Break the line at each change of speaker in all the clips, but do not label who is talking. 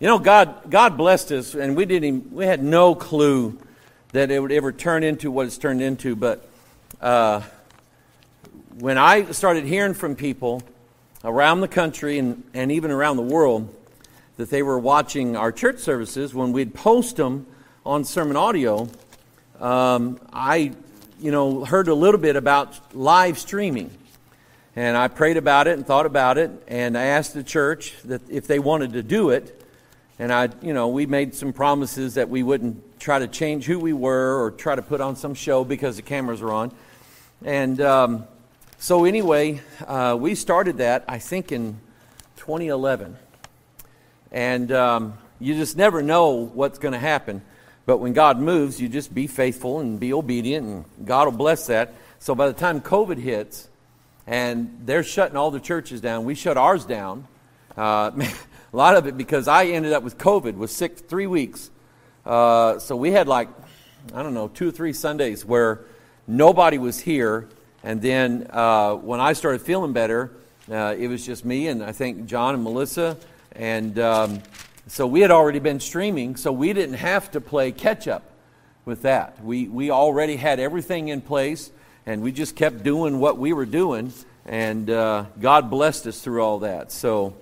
You know, God, God blessed us, and we didn't. Even, we had no clue that it would ever turn into what it's turned into. But uh, when I started hearing from people around the country and, and even around the world that they were watching our church services when we'd post them on sermon audio, um, I, you know, heard a little bit about live streaming. And I prayed about it and thought about it, and I asked the church that if they wanted to do it. And I, you know, we made some promises that we wouldn't try to change who we were or try to put on some show because the cameras are on. And um, so, anyway, uh, we started that, I think, in 2011. And um, you just never know what's going to happen. But when God moves, you just be faithful and be obedient, and God will bless that. So, by the time COVID hits, and they're shutting all the churches down, we shut ours down. Uh, A lot of it because I ended up with COVID, was sick three weeks. Uh, so we had like, I don't know, two or three Sundays where nobody was here. And then uh, when I started feeling better, uh, it was just me and I think John and Melissa. And um, so we had already been streaming, so we didn't have to play catch up with that. We, we already had everything in place, and we just kept doing what we were doing. And uh, God blessed us through all that. So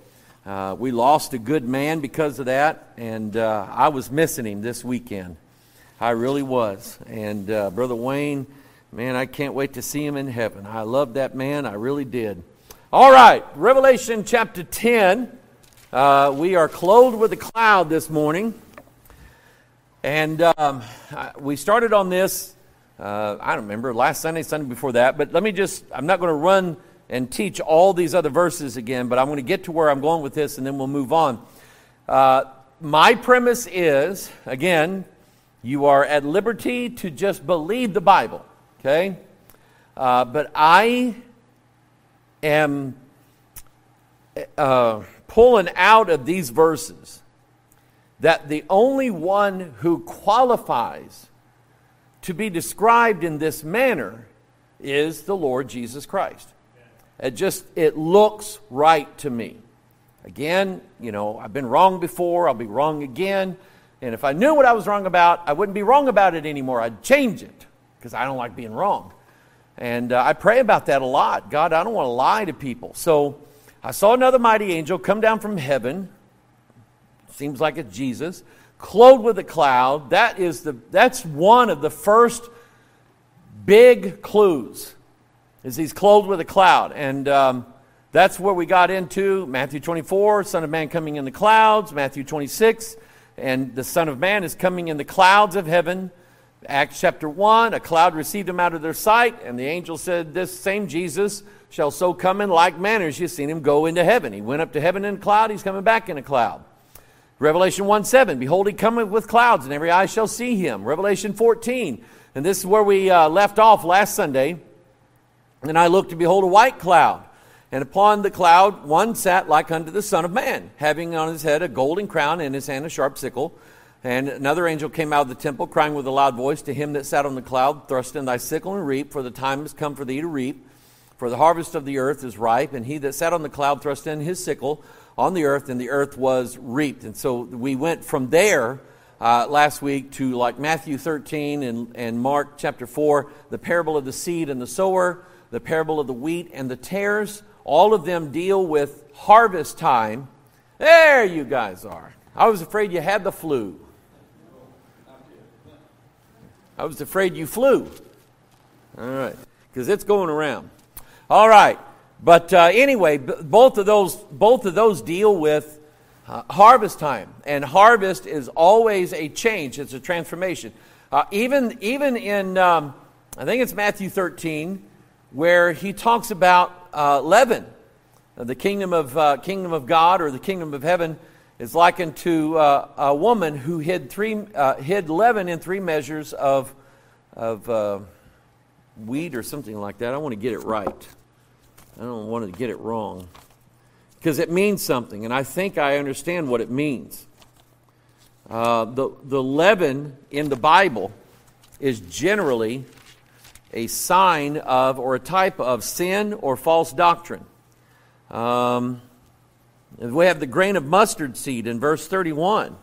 uh, we lost a good man because of that, and uh, I was missing him this weekend. I really was. And uh, Brother Wayne, man, I can't wait to see him in heaven. I love that man. I really did. All right, Revelation chapter 10. Uh, we are clothed with a cloud this morning. And um, we started on this, uh, I don't remember, last Sunday, Sunday before that. But let me just, I'm not going to run and teach all these other verses again, but I'm going to get to where I'm going with this and then we'll move on. Uh, my premise is, again, you are at liberty to just believe the Bible, okay? Uh, but I am uh, pulling out of these verses that the only one who qualifies to be described in this manner is the Lord Jesus Christ. It just, it looks right to me. Again, you know, I've been wrong before, I'll be wrong again. And if I knew what I was wrong about, I wouldn't be wrong about it anymore. I'd change it because I don't like being wrong. And uh, I pray about that a lot. God, I don't want to lie to people. So I saw another mighty angel come down from heaven. Seems like it's Jesus, clothed with a cloud. That is the, that's one of the first big clues is he's clothed with a cloud. And um, that's where we got into Matthew 24, Son of Man coming in the clouds, Matthew 26, and the Son of Man is coming in the clouds of heaven. Acts chapter 1, a cloud received him out of their sight, and the angel said, This same Jesus shall so come in like manner as you've seen him go into heaven. He went up to heaven in a cloud, he's coming back in a cloud. Revelation 1 7, behold, he cometh with clouds, and every eye shall see him. Revelation 14, and this is where we uh, left off last Sunday. And I looked, and behold, a white cloud. And upon the cloud one sat like unto the Son of Man, having on his head a golden crown, and in his hand a sharp sickle. And another angel came out of the temple, crying with a loud voice to him that sat on the cloud, Thrust in thy sickle and reap, for the time has come for thee to reap. For the harvest of the earth is ripe. And he that sat on the cloud thrust in his sickle on the earth, and the earth was reaped. And so we went from there uh, last week to like Matthew 13 and, and Mark chapter 4, the parable of the seed and the sower the parable of the wheat and the tares, all of them deal with harvest time. There you guys are. I was afraid you had the flu. I was afraid you flew. All right, because it's going around. All right, but uh, anyway, both of those both of those deal with uh, harvest time, and harvest is always a change. It's a transformation. Uh, even even in um, I think it's Matthew thirteen where he talks about uh, leaven. The kingdom of, uh, kingdom of God or the kingdom of heaven is likened to uh, a woman who hid, three, uh, hid leaven in three measures of, of uh, wheat or something like that. I want to get it right. I don't want to get it wrong. Because it means something, and I think I understand what it means. Uh, the, the leaven in the Bible is generally a sign of or a type of sin or false doctrine. Um, We have the grain of mustard seed in verse 31.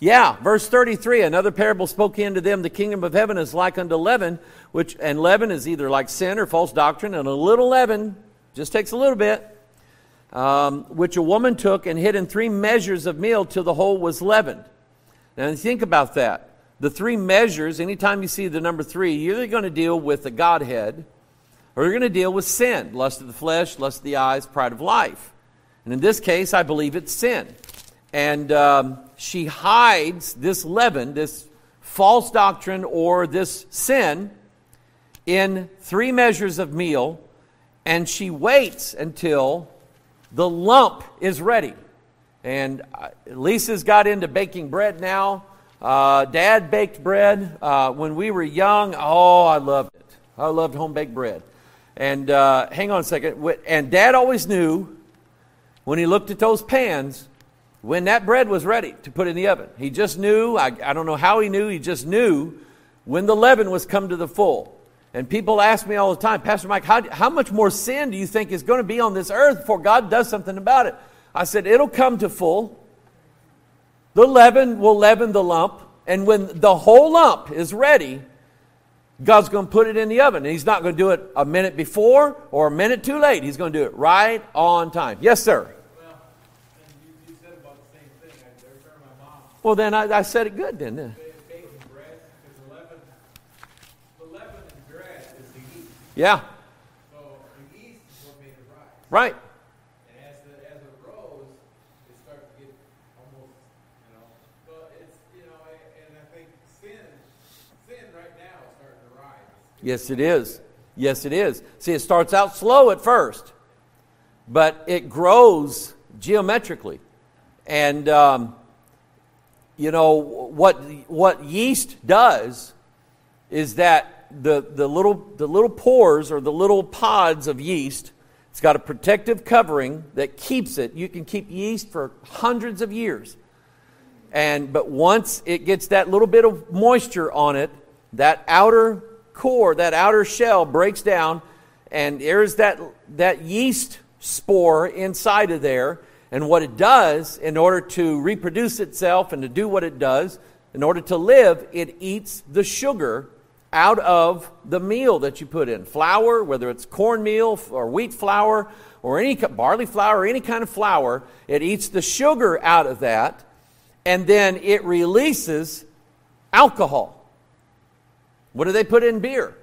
Yeah, verse 33, another parable spoke unto them, the kingdom of heaven is like unto leaven, which, and leaven is either like sin or false doctrine, and a little leaven, just takes a little bit, um, which a woman took and hid in three measures of meal till the whole was leavened. Now think about that. The three measures, anytime you see the number three, you're either going to deal with the Godhead, or you're going to deal with sin, lust of the flesh, lust of the eyes, pride of life. And in this case, I believe it's sin. And um, she hides this leaven, this false doctrine, or this sin in three measures of meal, and she waits until the lump is ready. And uh, Lisa's got into baking bread now. Uh, Dad baked bread uh, when we were young. Oh, I loved it. I loved home baked bread. And uh, hang on a second. And Dad always knew when he looked at those pans when that bread was ready to put in the oven. He just knew, I, I don't know how he knew, he just knew when the leaven was come to the full. And people ask me all the time, Pastor Mike, how, how much more sin do you think is going to be on this earth before God does something about it? I said, it'll come to full. The leaven will leaven the lump. And when the whole lump is ready, God's going to put it in the oven. And He's not going to do it a minute before or a minute too late. He's going to do it right on time. Yes, sir. Well, then I, I said it good, didn't I? Yeah.
So the yeast is what made it rise.
Right.
And as, the, as it rose, it started to get almost, you know. So it's, you know, and I think sin, sin right now is starting to rise.
Yes, it is. Yes, it is. See, it starts out slow at first, but it grows geometrically. And, um, you know, what, what yeast does is that the, the, little, the little pores or the little pods of yeast, it's got a protective covering that keeps it. You can keep yeast for hundreds of years. And, but once it gets that little bit of moisture on it, that outer core, that outer shell breaks down, and there's that, that yeast spore inside of there. And what it does, in order to reproduce itself and to do what it does, in order to live, it eats the sugar out of the meal that you put in. Flour, whether it's cornmeal or wheat flour or any barley flour or any kind of flour, it eats the sugar out of that and then it releases alcohol. What do they put in beer?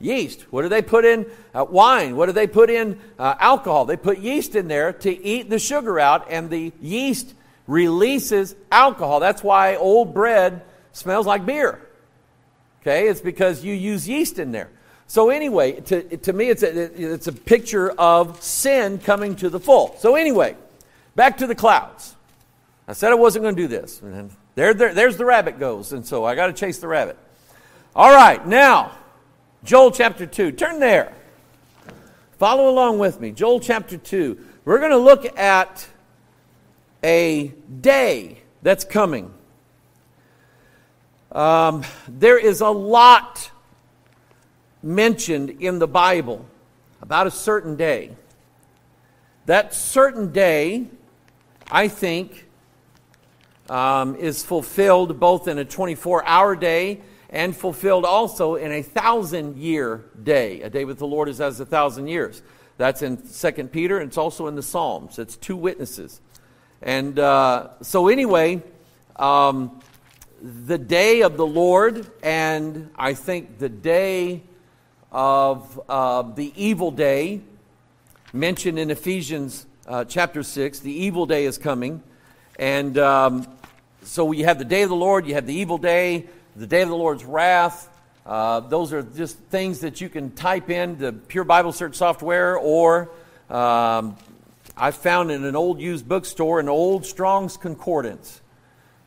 Yeast. What do they put in uh, wine? What do they put in uh, alcohol? They put yeast in there to eat the sugar out, and the yeast releases alcohol. That's why old bread smells like beer. Okay, it's because you use yeast in there. So anyway, to, to me, it's a, it's a picture of sin coming to the full. So anyway, back to the clouds. I said I wasn't going to do this. And there, there, there's the rabbit goes, and so I got to chase the rabbit. All right, now, Joel chapter 2. Turn there. Follow along with me. Joel chapter 2. We're going to look at a day that's coming. Um, there is a lot mentioned in the Bible about a certain day. That certain day, I think, um, is fulfilled both in a 24 hour day and fulfilled also in a thousand year day. A day with the Lord is as a thousand years. That's in 2 Peter, and it's also in the Psalms. It's two witnesses. And uh, so, anyway, um, the day of the Lord, and I think the day of uh, the evil day, mentioned in Ephesians uh, chapter 6, the evil day is coming. And um, so you have the day of the Lord, you have the evil day, the day of the Lord's wrath. Uh, those are just things that you can type in the Pure Bible Search software, or um, I found in an old used bookstore an old Strong's Concordance.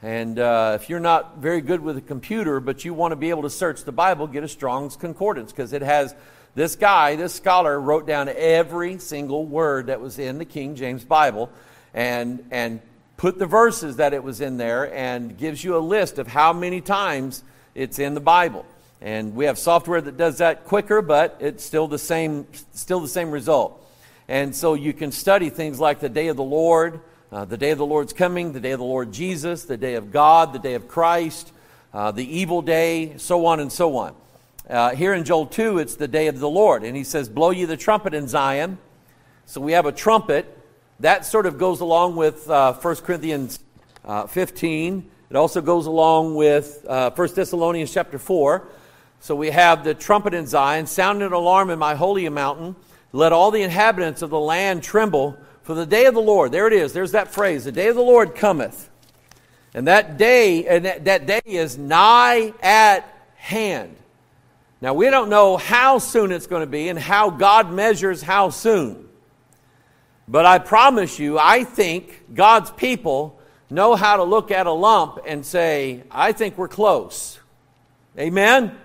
And uh, if you're not very good with a computer, but you want to be able to search the Bible, get a Strong's Concordance because it has this guy, this scholar, wrote down every single word that was in the King James Bible and, and put the verses that it was in there and gives you a list of how many times it's in the Bible. And we have software that does that quicker, but it's still the same, still the same result. And so you can study things like the day of the Lord, uh, the day of the Lord's coming, the day of the Lord Jesus, the day of God, the day of Christ, uh, the evil day, so on and so on. Uh, here in Joel 2, it's the day of the Lord. And he says, Blow ye the trumpet in Zion. So we have a trumpet. That sort of goes along with uh, 1 Corinthians uh, 15. It also goes along with uh, 1 Thessalonians chapter 4. So we have the trumpet in Zion, sound an alarm in my holy mountain. Let all the inhabitants of the land tremble, for the day of the Lord, there it is, there's that phrase, the day of the Lord cometh. And that day, and that, that day is nigh at hand. Now, we don't know how soon it's going to be and how God measures how soon. But I promise you, I think God's people know how to look at a lump and say, I think we're close. Amen?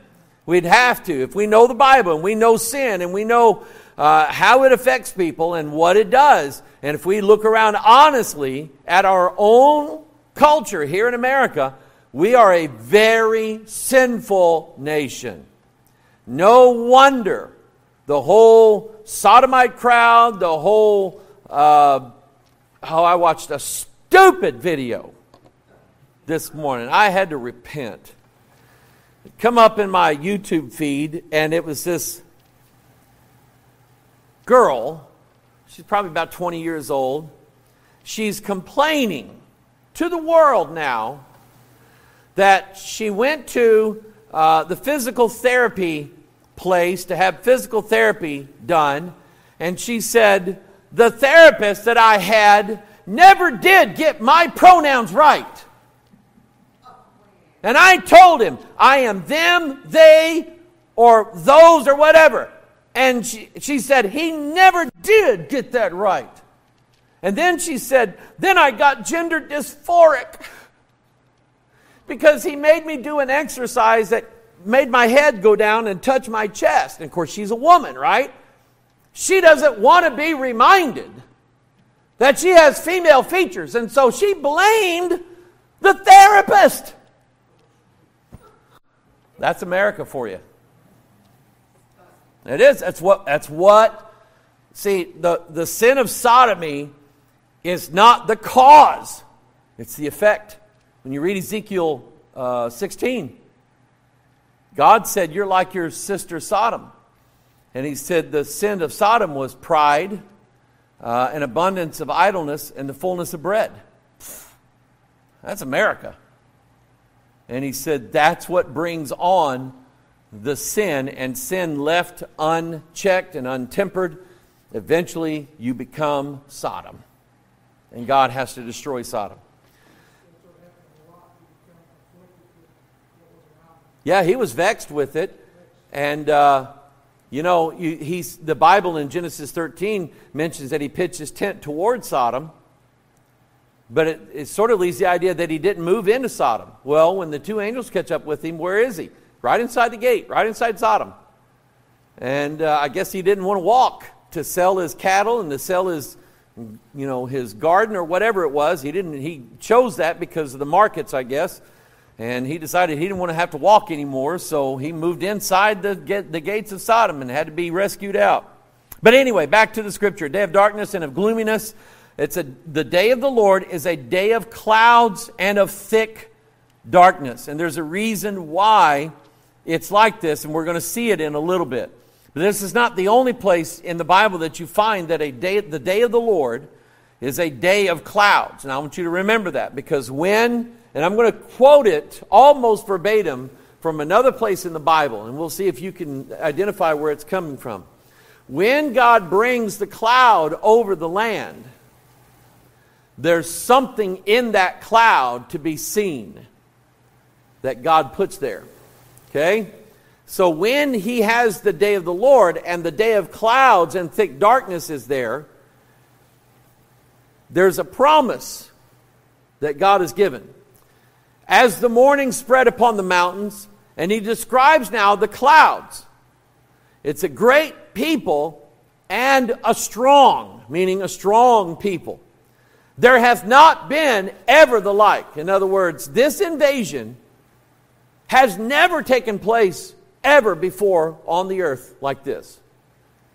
We'd have to. If we know the Bible and we know sin and we know uh, how it affects people and what it does, and if we look around honestly at our own culture here in America, we are a very sinful nation. No wonder the whole sodomite crowd, the whole, uh, oh, I watched a stupid video this morning. I had to repent. It come up in my YouTube feed, and it was this girl. She's probably about 20 years old. She's complaining to the world now that she went to uh, the physical therapy place to have physical therapy done, and she said, The therapist that I had never did get my pronouns right. And I told him, I am them, they, or those, or whatever. And she, she said, He never did get that right. And then she said, Then I got gender dysphoric because he made me do an exercise that made my head go down and touch my chest. And of course, she's a woman, right? She doesn't want to be reminded that she has female features. And so she blamed the therapist. That's America for you. It is. That's what, that's what, see, the, the sin of sodomy is not the cause, it's the effect. When you read Ezekiel uh, 16, God said, You're like your sister Sodom. And he said, The sin of Sodom was pride, uh, an abundance of idleness, and the fullness of bread. That's America. And he said, That's what brings on the sin, and sin left unchecked and untempered. Eventually, you become Sodom. And God has to destroy Sodom. Yeah, he was vexed with it. And, uh, you know, he's, the Bible in Genesis 13 mentions that he pitched his tent toward Sodom. But it, it, sort of leaves the idea that he didn't move into Sodom. Well, when the two angels catch up with him, where is he? Right inside the gate, right inside Sodom. And uh, I guess he didn't want to walk to sell his cattle and to sell his, you know, his garden or whatever it was. He didn't. He chose that because of the markets, I guess. And he decided he didn't want to have to walk anymore, so he moved inside the, the gates of Sodom and had to be rescued out. But anyway, back to the scripture. Day of darkness and of gloominess. It's a, the day of the Lord is a day of clouds and of thick darkness. And there's a reason why it's like this, and we're going to see it in a little bit. But this is not the only place in the Bible that you find that a day, the day of the Lord is a day of clouds. And I want you to remember that because when and I'm going to quote it almost verbatim from another place in the Bible, and we'll see if you can identify where it's coming from. When God brings the cloud over the land, there's something in that cloud to be seen that God puts there. Okay? So when he has the day of the Lord and the day of clouds and thick darkness is there, there's a promise that God has given as the morning spread upon the mountains, and he describes now the clouds. It's a great people and a strong, meaning a strong people. There hath not been ever the like. In other words, this invasion has never taken place ever before on the earth like this.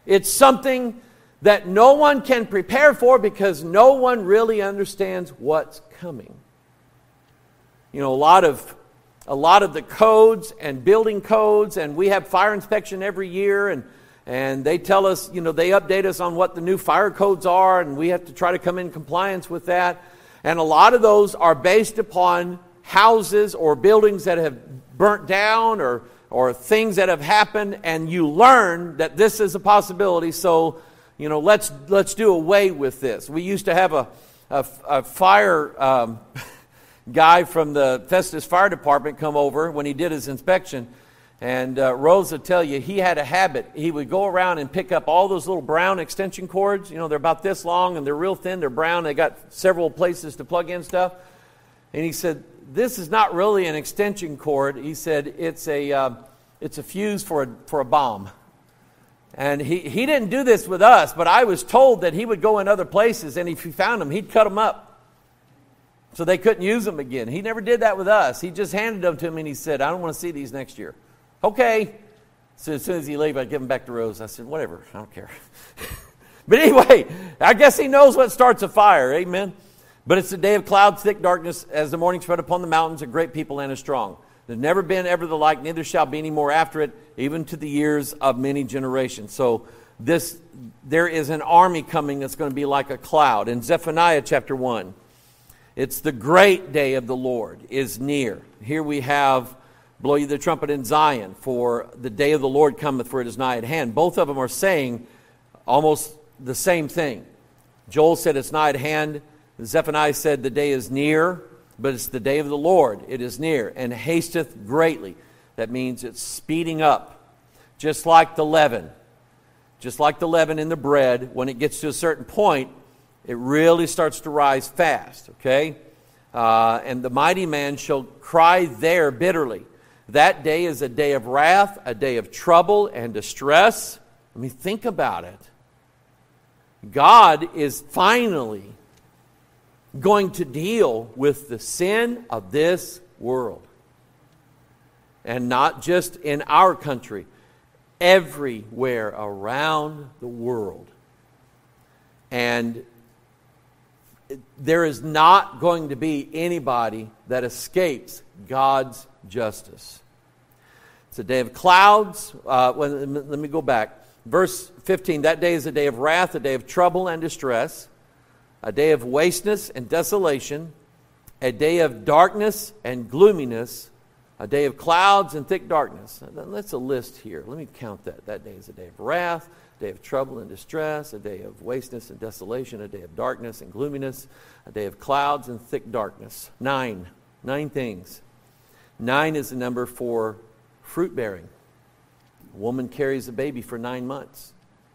It's something that no one can prepare for because no one really understands what's coming. You know, a lot of a lot of the codes and building codes, and we have fire inspection every year, and and they tell us, you know, they update us on what the new fire codes are, and we have to try to come in compliance with that. And a lot of those are based upon houses or buildings that have burnt down or or things that have happened, and you learn that this is a possibility. So you know, let's, let's do away with this. We used to have a, a, a fire um, guy from the Festus Fire Department come over when he did his inspection. And uh, Rose will tell you, he had a habit. He would go around and pick up all those little brown extension cords. You know, they're about this long and they're real thin, they're brown, they got several places to plug in stuff. And he said, This is not really an extension cord. He said, It's a, uh, it's a fuse for a, for a bomb. And he, he didn't do this with us, but I was told that he would go in other places and if he found them, he'd cut them up so they couldn't use them again. He never did that with us. He just handed them to me and he said, I don't want to see these next year. Okay. So as soon as he left, I give them back to Rose. I said, whatever, I don't care. but anyway, I guess he knows what starts a fire. Amen. But it's a day of clouds, thick darkness, as the morning spread upon the mountains, a great people and a strong. There's never been ever the like, neither shall be any more after it, even to the years of many generations. So this there is an army coming that's going to be like a cloud. In Zephaniah chapter 1, it's the great day of the Lord is near. Here we have blow you the trumpet in Zion, for the day of the Lord cometh, for it is nigh at hand. Both of them are saying almost the same thing. Joel said it's nigh at hand. Zephaniah said the day is near but it's the day of the Lord. It is near and hasteth greatly. That means it's speeding up, just like the leaven. Just like the leaven in the bread, when it gets to a certain point, it really starts to rise fast, okay? Uh, and the mighty man shall cry there bitterly. That day is a day of wrath, a day of trouble and distress. I mean, think about it. God is finally going to deal with the sin of this world. And not just in our country, everywhere around the world. And there is not going to be anybody that escapes God's justice. It's a day of clouds. Uh, let me go back. Verse 15 that day is a day of wrath, a day of trouble and distress a day of wasteness and desolation, a day of darkness and gloominess, a day of clouds and thick darkness. That's a list here. Let me count that. That day is a day of wrath, a day of trouble and distress, a day of wasteness and desolation, a day of darkness and gloominess, a day of clouds and thick darkness. Nine. Nine things. Nine is the number for fruit bearing. A woman carries a baby for nine months.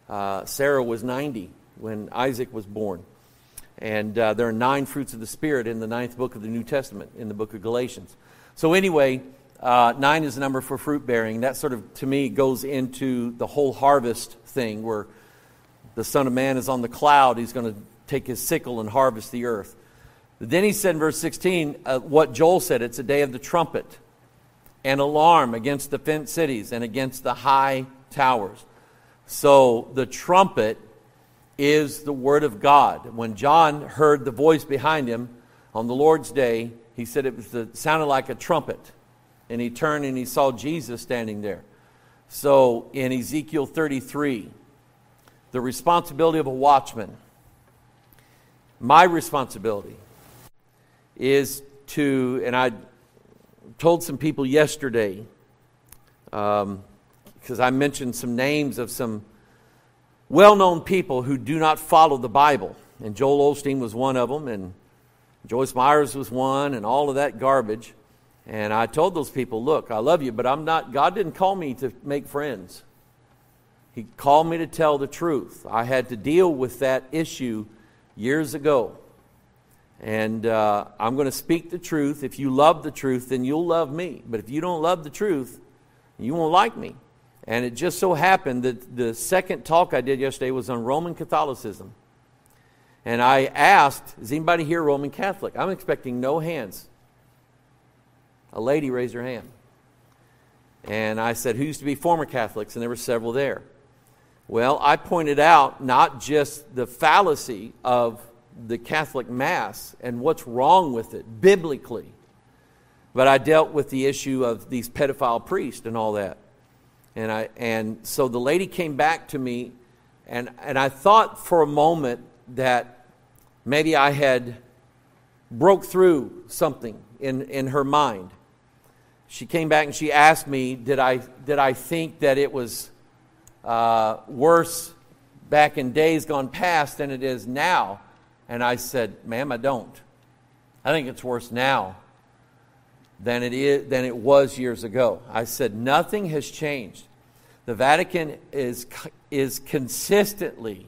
Uh, Sarah was 90 when Isaac was born. And uh, there are nine fruits of the Spirit in the ninth book of the New Testament, in the book of Galatians. So, anyway, uh, nine is the number for fruit bearing. That sort of, to me, goes into the whole harvest thing where the Son of Man is on the cloud. He's going to take his sickle and harvest the earth. Then he said in verse 16 uh, what Joel said it's a day of the trumpet, an alarm against the fenced cities and against the high towers. So the trumpet is the Word of God. When John heard the voice behind him on the Lord's day, he said it, was the, sounded like a trumpet. And he turned and he saw Jesus standing there. So in Ezekiel 33, the responsibility of a watchman, my responsibility is to, and I told some people yesterday, because um, I mentioned some names of some well known people who do not follow the Bible. And Joel Osteen was one of them, and Joyce Myers was one, and all of that garbage. And I told those people, look, I love you, but I'm not, God didn't call me to make friends. He called me to tell the truth. I had to deal with that issue years ago. And uh, I'm going to speak the truth. If you love the truth, then you'll love me. But if you don't love the truth, you won't like me. And it just so happened that the second talk I did yesterday was on Roman Catholicism. And I asked, is anybody here Roman Catholic? I'm expecting no hands. A lady raised her hand. And I said, who used to be former Catholics? And there were several there. Well, I pointed out not just the fallacy of the Catholic Mass and what's wrong with it biblically, but I dealt with the issue of these pedophile priests and all that. And, I, and so the lady came back to me, and, and I thought for a moment that maybe I had broke through something in, in her mind. She came back and she asked me, Did I, did I think that it was uh, worse back in days gone past than it is now? And I said, Ma'am, I don't. I think it's worse now than it, is, than it was years ago. I said, Nothing has changed. The Vatican is, is consistently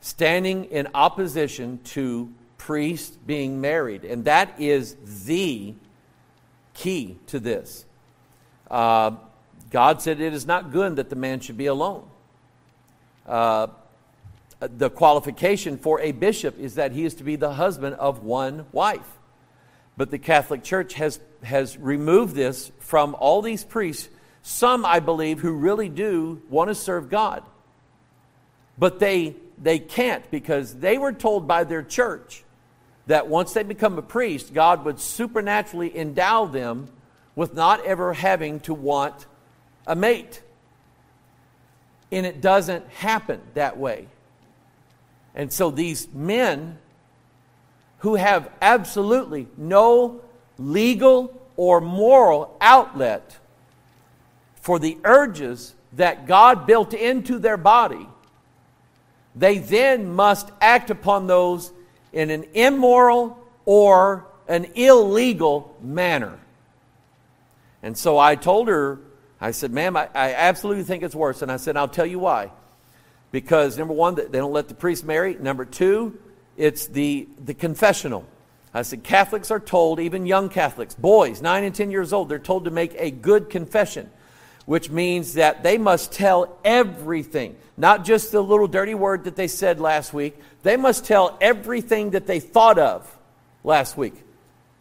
standing in opposition to priests being married. And that is the key to this. Uh, God said it is not good that the man should be alone. Uh, the qualification for a bishop is that he is to be the husband of one wife. But the Catholic Church has, has removed this from all these priests, some, I believe, who really do want to serve God. But they, they can't because they were told by their church that once they become a priest, God would supernaturally endow them with not ever having to want a mate. And it doesn't happen that way. And so these men who have absolutely no legal or moral outlet for the urges that God built into their body, they then must act upon those in an immoral or an illegal manner. And so I told her, I said, ma'am, I, I, absolutely think it's worse. And I said, I'll tell you why. Because number one, they don't let the priest marry. Number two, it's the, the confessional. I said, Catholics are told, even young Catholics, boys, 9 and 10 years old, they're told to make a good confession, which means that they must tell everything, not just the little dirty word that they said last week. They must tell everything that they thought of last week.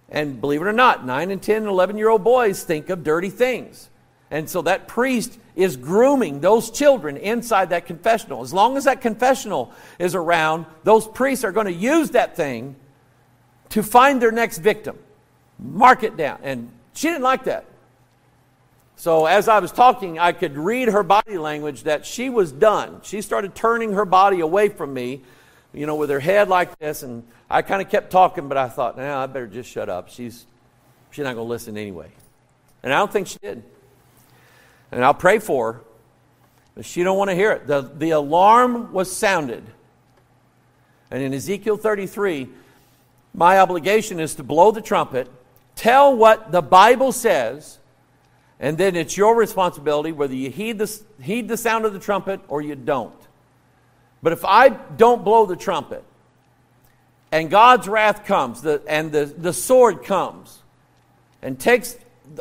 And believe it or not, 9 and 10 and 11 year old boys think of dirty things. And so that priest is grooming those children inside that confessional. As long as that confessional is around, those priests are going to use that thing to find their next victim. Mark it down. And she didn't like that. So as I was talking, I could read her body language that she was done. She started turning her body away from me, you know, with her head like this. And I kind of kept talking, but I thought, now nah, I better just shut up. She's, she's not going to listen anyway. And I don't think she did and I'll pray for her, but she don't want to hear it. The, the alarm was sounded. And in Ezekiel 33, my obligation is to blow the trumpet, tell what the Bible says, and then it's your responsibility whether you heed the, heed the sound of the trumpet or you don't. But if I don't blow the trumpet, and God's wrath comes, the, and the, the sword comes, and takes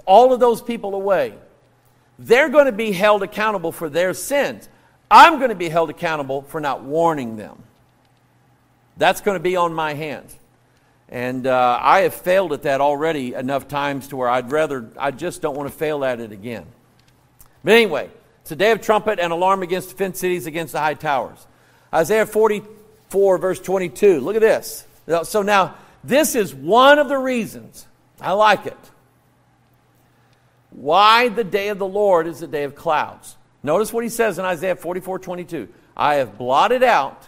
all of those people away, they're going to be held accountable for their sins. I'm going to be held accountable for not warning them. That's going to be on my hands. And uh, I have failed at that already enough times to where I'd rather, I just don't want to fail at it again. But anyway, it's a day of trumpet and alarm against defense cities, against the high towers. Isaiah 44, verse 22. Look at this. So now, this is one of the reasons I like it why the day of the Lord is the day of clouds. Notice what he says in Isaiah 44 22. I have blotted out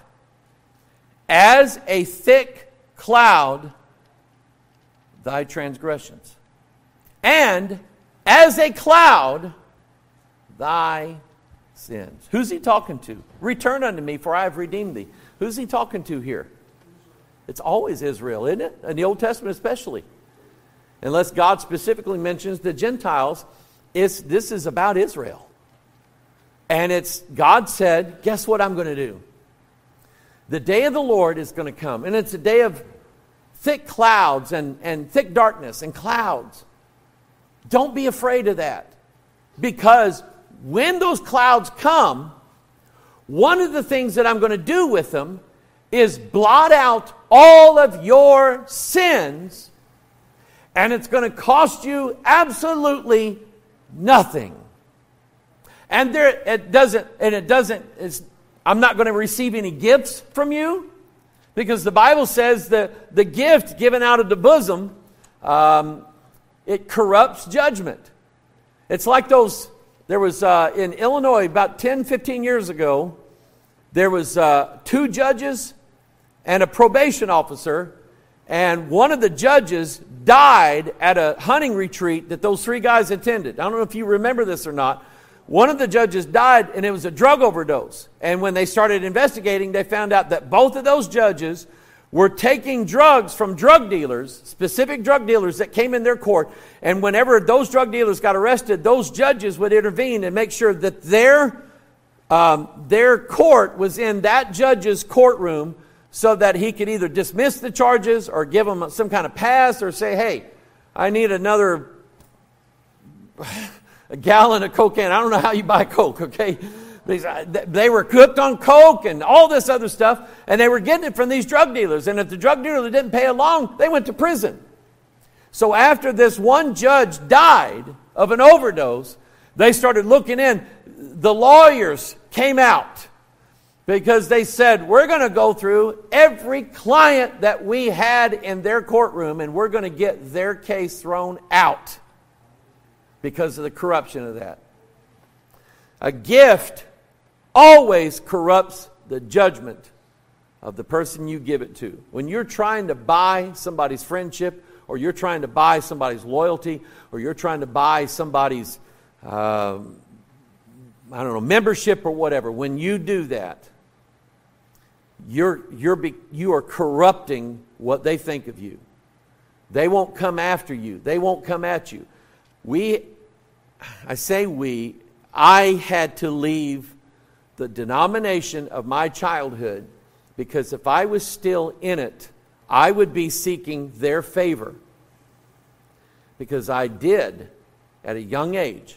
as a thick cloud thy transgressions, and as a cloud thy sins. Who's he talking to? Return unto me, for I have redeemed thee. Who's he talking to here? It's always Israel, isn't it? In the Old Testament, especially unless God specifically mentions the Gentiles, it's, this is about Israel. And it's God said, guess what I'm going to do? The day of the Lord is going to come. And it's a day of thick clouds and, and thick darkness and clouds. Don't be afraid of that. Because when those clouds come, one of the things that I'm going to do with them is blot out all of your sins and it's going to cost you absolutely nothing. And there it doesn't, and it doesn't, I'm not going to receive any gifts from you because the Bible says that the gift given out of the bosom, um, it corrupts judgment. It's like those, there was uh, in Illinois about 10, 15 years ago, there was uh, two judges and a probation officer, and one of the judges died at a hunting retreat that those three guys attended. I don't know if you remember this or not. One of the judges died, and it was a drug overdose. And when they started investigating, they found out that both of those judges were taking drugs from drug dealers, specific drug dealers that came in their court. And whenever those drug dealers got arrested, those judges would intervene and make sure that their, um, their court was in that judge's courtroom so that he could either dismiss the charges or give them some kind of pass or say, hey, I need another a gallon of Coke cocaine. I don't know how you buy coke, okay? Uh, they were cooked on coke and all this other stuff, and they were getting it from these drug dealers. And if the drug dealer didn't pay along, they went to prison. So after this one judge died of an overdose, they started looking in. The lawyers came out because they said, We're going to go through every client that we had in their courtroom and we're going to get their case thrown out because of the corruption of that. A gift always corrupts the judgment of the person you give it to. When you're trying to buy somebody's friendship, or you're trying to buy somebody's loyalty, or you're trying to buy somebody's, uh, I don't know, membership or whatever, when you do that, you're, you're you are corrupting what they think of you. They won't come after you, they won't come at you. We, I say we, I had to leave the denomination of my childhood because if I was still in it, I would be seeking their favor. Because I did at a young age.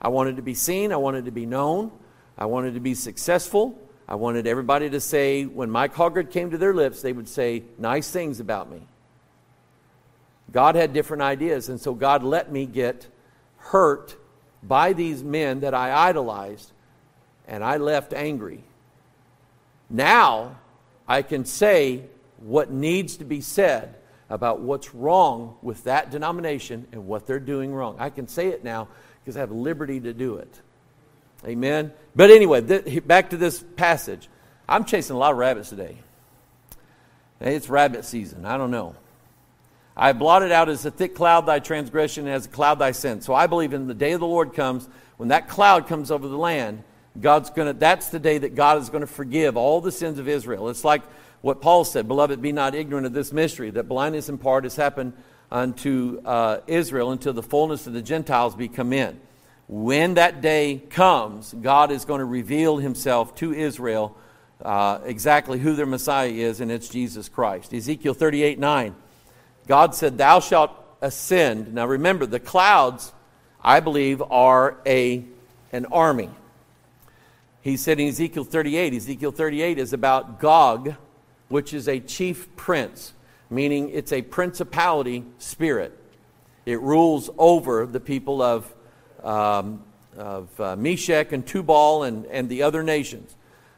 I wanted to be seen, I wanted to be known, I wanted to be successful. I wanted everybody to say, when Mike Hoggard came to their lips, they would say nice things about me. God had different ideas, and so God let me get hurt by these men that I idolized, and I left angry. Now I can say what needs to be said about what's wrong with that denomination and what they're doing wrong. I can say it now because I have liberty to do it. Amen. But anyway, th- back to this passage. I'm chasing a lot of rabbits today. It's rabbit season. I don't know. I blotted out as a thick cloud thy transgression, and as a cloud thy sin. So I believe in the day of the Lord comes, when that cloud comes over the land, God's gonna that's the day that God is going to forgive all the sins of Israel. It's like what Paul said, Beloved, be not ignorant of this mystery, that blindness in part has happened unto uh, Israel until the fullness of the Gentiles be come in. When that day comes, God is going to reveal himself to Israel uh, exactly who their Messiah is, and it's Jesus Christ. Ezekiel 38 9. God said, Thou shalt ascend. Now remember, the clouds, I believe, are a, an army. He said in Ezekiel 38, Ezekiel 38 is about Gog, which is a chief prince, meaning it's a principality spirit. It rules over the people of, um, of uh, Meshech and Tubal and, and the other nations.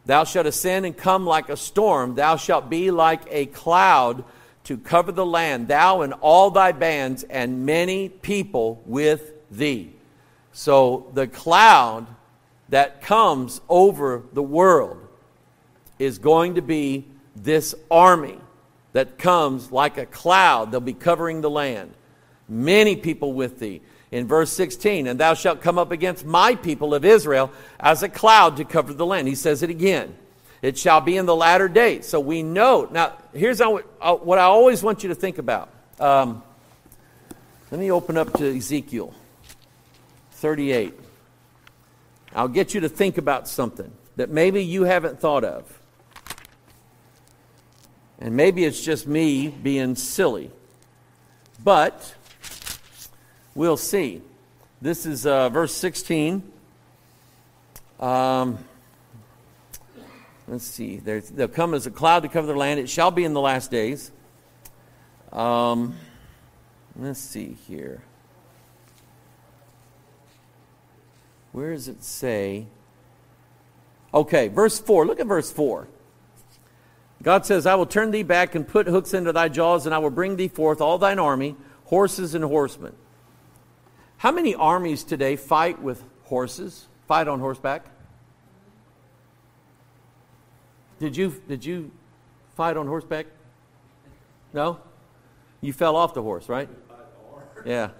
Thou shalt ascend and come like a storm. Thou shalt be like a cloud to cover the land, thou and all thy bands, and many people with thee. So the cloud that comes over the world is going to be this army that comes like a cloud. They'll be covering the land. Many people with thee. In verse 16, and thou shalt come up against my people of Israel as a cloud to cover the land. He says it again. It shall be in the latter days. So we know. Now, here's uh, what I always want you to think about. Um, let me open up to Ezekiel 38. I'll get you to think about something that maybe you haven't thought of. And maybe it's just me being silly. But we'll see. This is uh, verse 16. Um, Let's see. they'll come as a cloud to cover the land. It shall be in the last days. Um, let's see here. Where does it say? Okay, verse 4. Look at verse 4. God says, I will turn thee back and put hooks into thy jaws, and I will bring thee forth all thine army, horses and horsemen. How many armies today fight with horses, fight on horseback? Did you, did you fight on horseback? No? You fell off the horse, right? Yeah.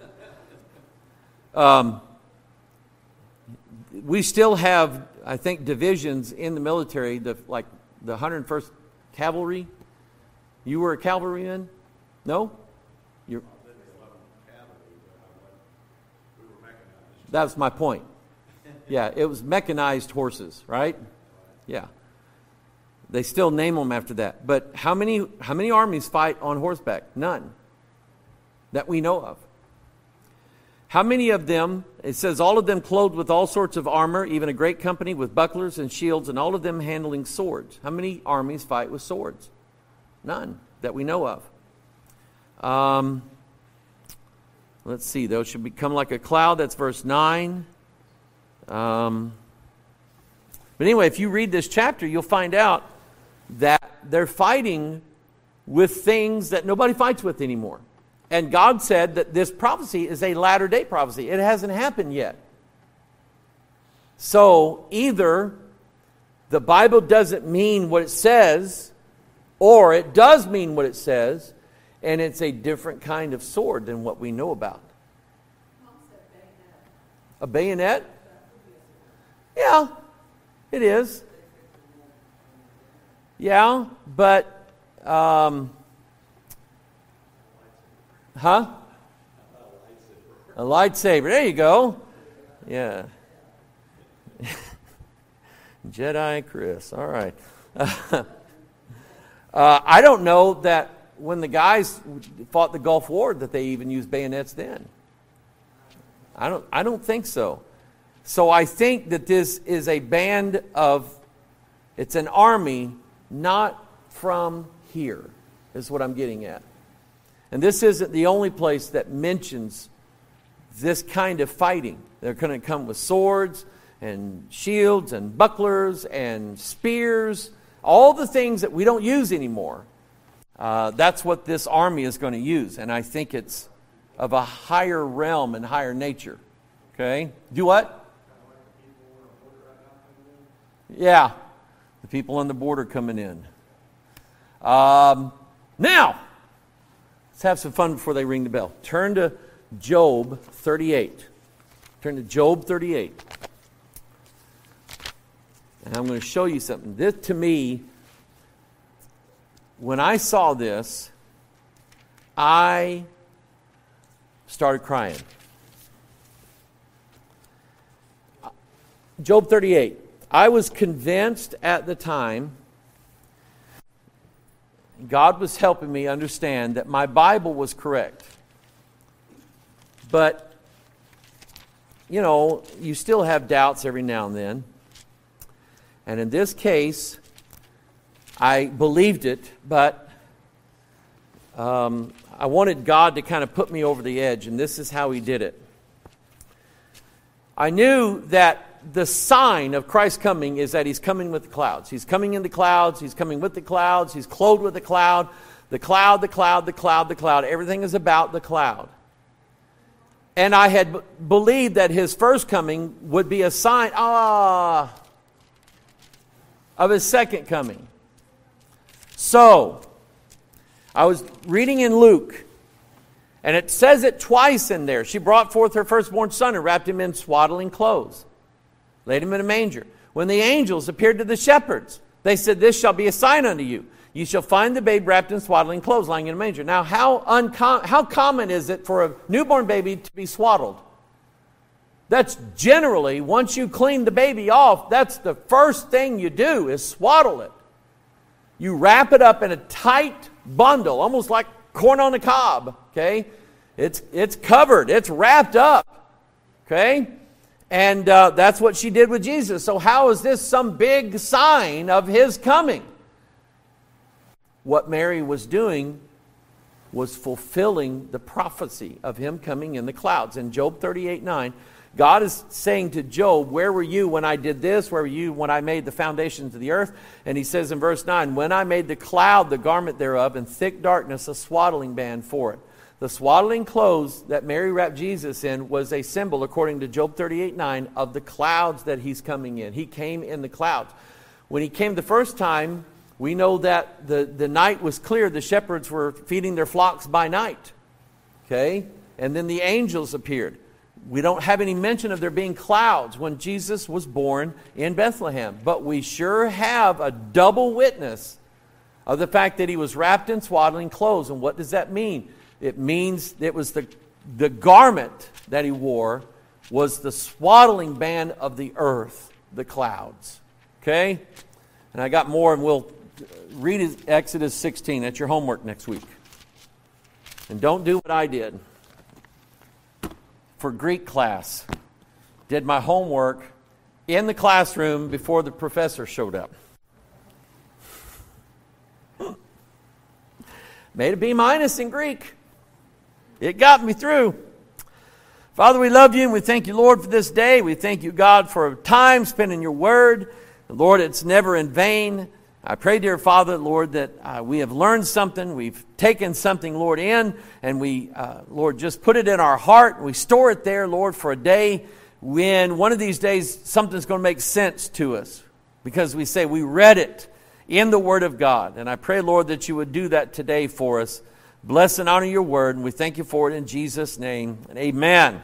Um, we still have, I think, divisions in the military, the, like the 101st Cavalry. You were a cavalryman? No? You're, that's my point. Yeah, it was mechanized horses, right? Yeah. They still name them after that. But how many, how many armies fight on horseback? None that we know of. How many of them, it says, all of them clothed with all sorts of armor, even a great company with bucklers and shields, and all of them handling swords. How many armies fight with swords? None that we know of. Um, let's see, those should become like a cloud. That's verse 9. Um, but anyway, if you read this chapter, you'll find out that they're fighting with things that nobody fights with anymore. And God said that this prophecy is a latter day prophecy. It hasn't happened yet. So either the Bible doesn't mean what it says, or it does mean what it says, and it's a different kind of sword than what we know about. A bayonet? Yeah, it is. Yeah, but um, Huh? A lightsaber. There you go. Yeah. Jedi Chris. All right. uh, I don't know that when the guys fought the Gulf War that they even used bayonets then. I don't, I don't think so. So I think that this is a band of, it's an army not from here, is what I'm getting at. And this isn't the only place that mentions this kind of fighting. They're going to come with swords and shields and bucklers and spears, all the things that we don't use anymore. Uh, that's what this army is going to use. And I think it's of a higher realm and higher nature. Okay? Do what? Yeah, the people on the border coming in. Um, now, Let's have some fun before they ring the bell. Turn to Job 38. Turn to Job 38. And I'm going to show you something. This, to me, when I saw this, I started crying. Job 38. I was convinced at the time God was helping me understand that my Bible was correct. But, you know, you still have doubts every now and then. And in this case, I believed it, but um, I wanted God to kind of put me over the edge, and this is how He did it. I knew that the sign of Christ's coming is that he's coming with the clouds. He's coming in the clouds, he's coming with the clouds, he's clothed with the cloud. The cloud, the cloud, the cloud, the cloud. Everything is about the cloud. And I had b- believed that his first coming would be a sign ah, of his second coming. So, I was reading in Luke, and it says it twice in there. She brought forth her firstborn son and wrapped him in swaddling clothes laid him in a manger. When the angels appeared to the shepherds, they said, This shall be a sign unto you. You shall find the babe wrapped in swaddling clothes, lying in a manger. Now, how, uncom- how common is it for a newborn baby to be swaddled? That's generally, once you clean the baby off, that's the first thing you do is swaddle it. You wrap it up in a tight bundle, almost like corn on the cob, okay? It's, it's covered, it's wrapped up, okay? And uh, that's what she did with Jesus. So, how is this some big sign of his coming? What Mary was doing was fulfilling the prophecy of him coming in the clouds. In Job 38 9, God is saying to Job, Where were you when I did this? Where were you when I made the foundations of the earth? And he says in verse 9, When I made the cloud the garment thereof, and thick darkness a swaddling band for it. The swaddling clothes that Mary wrapped Jesus in was a symbol, according to Job 38 9, of the clouds that he's coming in. He came in the clouds. When he came the first time, we know that the, the night was clear. The shepherds were feeding their flocks by night. Okay? And then the angels appeared. We don't have any mention of there being clouds when Jesus was born in Bethlehem, but we sure have a double witness of the fact that he was wrapped in swaddling clothes. And what does that mean? It means it was the, the garment that he wore was the swaddling band of the earth, the clouds. Okay? And I got more, and we'll uh, read Exodus 16. That's your homework next week. And don't do what I did for Greek class. Did my homework in the classroom before the professor showed up. Made a B minus in Greek. It got me through. Father, we love you and we thank you, Lord, for this day. We thank you, God, for time spent in your word. Lord, it's never in vain. I pray, dear Father, Lord, that uh, we have learned something. We've taken something, Lord, in, and we, uh, Lord, just put it in our heart. We store it there, Lord, for a day when one of these days something's going to make sense to us because we say we read it in the Word of God. And I pray, Lord, that you would do that today for us. Bless and honor your word, and we thank you for it in Jesus' name. And amen.